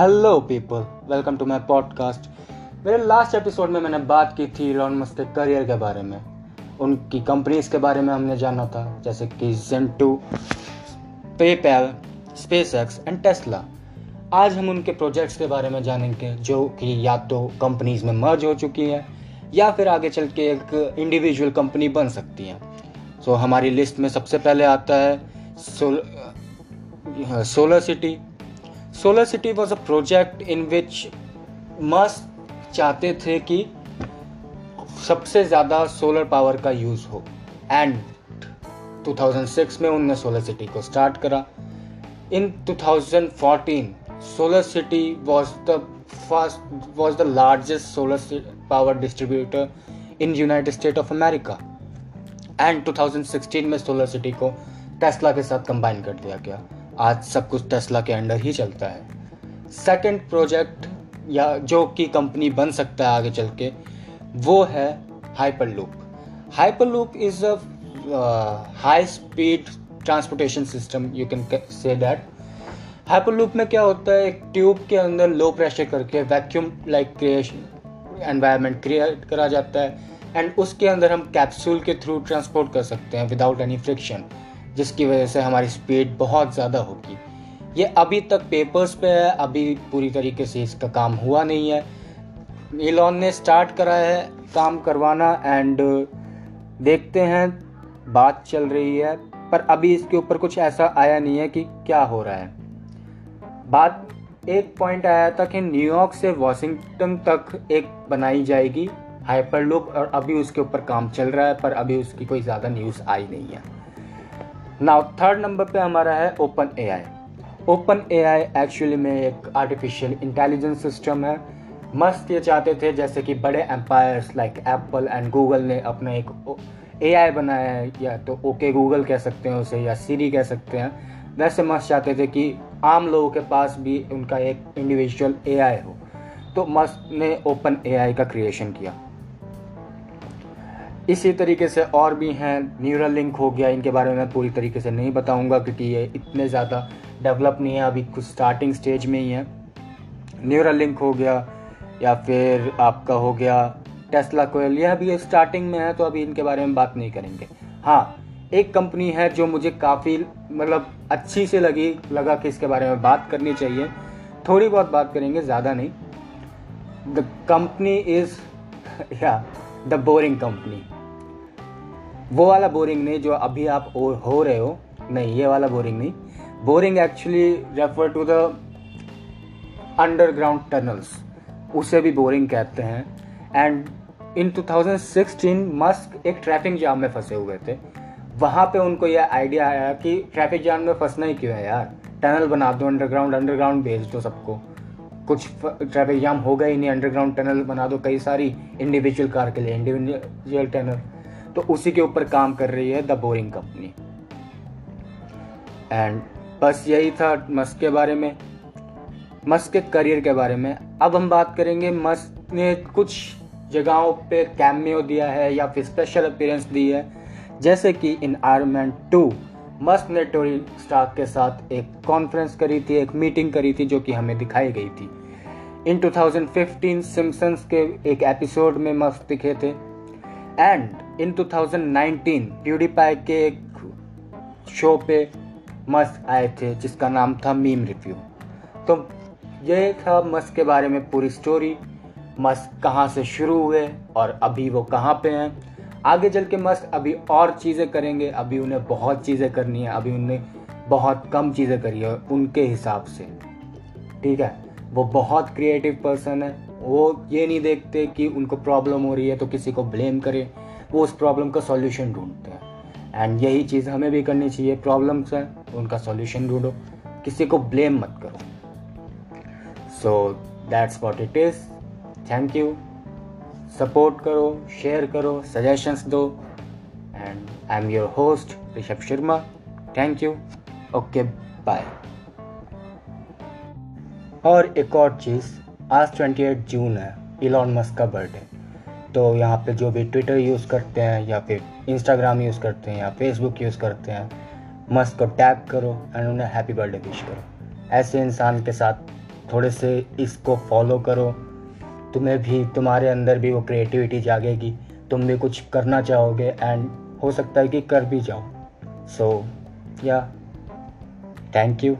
Hello people welcome to my podcast मेरे last episode में मैंने बात की थी इलॉन मस्क के करियर के बारे में। उनकी कंपनीज़ के बारे में हमने जाना था जैसे कि जेंटू PayPal SpaceX and Tesla आज हम उनके प्रोजेक्ट्स के बारे में जानेंगे जो कि या तो कंपनीज़ में मर्ज हो चुकी हैं या फिर आगे चल के एक इंडिविजुअल कंपनी बन सकती हैं। सो so, हमारी लिस्ट में सबसे पहले आता है soul solar city solar city was a project in which Musk चाहते थे कि सबसे ज़्यादा सोलर पावर का यूज़ हो। एंड 2006 में उनने सोलर सिटी को स्टार्ट करा। In 2014 solar city was the first was the largest solar power distributor in United State of America and 2016 में सोलर सिटी को टेस्ला के साथ कंबाइन कर दिया गया। आज सब कुछ टेस्ला के अंडर ही चलता है। सेकंड प्रोजेक्ट या जो कि कंपनी बन सकता है आगे चल के, वो है hyperloop hyperloop is a high speed transportation system you can say that hyperloop में क्या होता है, एक ट्यूब के अंदर लो प्रेशर करके vacuum like creation environment create करा जाता है। एंड उसके अंदर हम कैप्सूल के थ्रू ट्रांसपोर्ट कर सकते हैं विदाउट एनी फ्रिक्शन जिसकी वजह से हमारी स्पीड बहुत ज़्यादा होगी। ये अभी तक पेपर्स पे है, अभी पूरी तरीके से इसका काम हुआ नहीं है। इलॉन ने स्टार्ट करा है काम करवाना एंड देखते हैं, बात चल रही है, पर अभी इसके ऊपर कुछ ऐसा आया नहीं है कि क्या हो रहा है। बात, एक पॉइंट आया था कि न्यूयॉर्क से वॉशिंगटन तक एक बनाई जाएगी हाइपर लूप और अभी उसके ऊपर काम चल रहा है, पर अभी उसकी कोई ज़्यादा न्यूज़ आई नहीं है। नाउ थर्ड नंबर पे हमारा है open A I open A I actually में एक आर्टिफिशियल इंटेलिजेंस सिस्टम है। मस्त ये चाहते थे, जैसे कि बड़े empires like Apple and Google ने अपना एक ए आई बनाया है, या तो ओके गूगल कह सकते हैं उसे, या सीरी कह सकते हैं। वैसे मस्त चाहते थे कि आम लोगों के पास भी उनका एक इंडिविजुअल ए आई हो। तो मस्त ने ओपन ए आई का क्रिएशन किया। इसी तरीके से और भी हैं। न्यूरल लिंक हो गया, इनके बारे में मैं पूरी तरीके से नहीं बताऊँगा, क्योंकि ये इतने ज़्यादा डेवलप नहीं है। अभी कुछ स्टार्टिंग स्टेज में ही है। न्यूरल लिंक हो गया, या फिर आपका हो गया टेस्ला कोयल यह अभी स्टार्टिंग में है तो अभी इनके बारे में बात नहीं करेंगे। हाँ एक कंपनी है जो मुझे काफ़ी मतलब अच्छी से लगी, लगा कि इसके बारे में बात करनी चाहिए। थोड़ी बहुत बात करेंगे, ज़्यादा नहीं। द कंपनी इज़ या द बोरिंग कंपनी वो वाला बोरिंग नहीं जो अभी आप हो रहे हो। नहीं, ये वाला बोरिंग नहीं। Boring actually refer to the underground tunnels उसे भी बोरिंग कहते हैं। एंड इन 2016 मस्क एक ट्रैफ़िक जाम में फंसे हुए थे। वहाँ पे उनको यह आइडिया आया कि ट्रैफ़िक जाम में फंसना ही क्यों है यार? टनल बना दो अंडरग्राउंड अंडरग्राउंड भेज दो सबको। कुछ ट्रैफ़िक जाम होगा ही नहीं अंडरग्राउंड टनल बना दो। कई सारी इंडिविजुअल कार के लिए इंडिविजुअल टनल तो उसी के ऊपर काम कर रही है द बोरिंग कंपनी। एंड बस यही था मस्क के बारे में, मस्क के करियर के बारे में। अब हम बात करेंगे मस्क ने कुछ जगहों पे कैमियो दिया है या फिर स्पेशल अपीयरेंस दी है। जैसे कि इन आयरमैन टू मस्क ने टोरी स्टार्क के साथ एक कॉन्फ्रेंस करी थी, एक मीटिंग करी थी जो कि हमें दिखाई गई थी। इन 2015 सिम्पसन्स के एक एपिसोड में मस्क दिखे थे। एंड इन 2019 प्यूडीपाई के एक शो पे मस्क आए थे, जिसका नाम था मीम रिव्यू। तो ये था मस्क के बारे में पूरी स्टोरी मस्क कहाँ से शुरू हुए और अभी वो कहाँ पे हैं? आगे चल के मस्क अभी और चीज़ें करेंगे। अभी उन्हें बहुत चीज़ें करनी है। अभी उन्हें बहुत कम चीज़ें करी है उनके हिसाब से। ठीक है? वो बहुत क्रिएटिव पर्सन है। वो ये नहीं देखते कि उनको प्रॉब्लम हो रही है तो किसी को ब्लेम करें। वो उस प्रॉब्लम का सॉल्यूशन ढूंढते हैं। एंड यही चीज़ हमें भी करनी चाहिए प्रॉब्लम्स हैं उनका सॉल्यूशन ढूंढो। किसी को ब्लेम मत करो। So that's what it is thank you support करो शेयर करो सजेशंस दो। And I am your host Rishabh Sharma thank you okay bye और एक और चीज़ आज 28 जून है इलॉन मस्क का बर्थडे तो यहाँ पे जो भी ट्विटर यूज़ करते हैं, या फिर इंस्टाग्राम यूज़ करते हैं, या फेसबुक यूज़ करते हैं मस्क को टैग करो एंड उन्हें हैप्पी बर्थडे विश करो। ऐसे इंसान के साथ थोड़े से इसको फॉलो करो। तुम्हें भी, तुम्हारे अंदर भी वो क्रिएटिविटी जागेगी। तुम भी कुछ करना चाहोगे एंड हो सकता है कि कर भी जाओ। सो या थैंक यू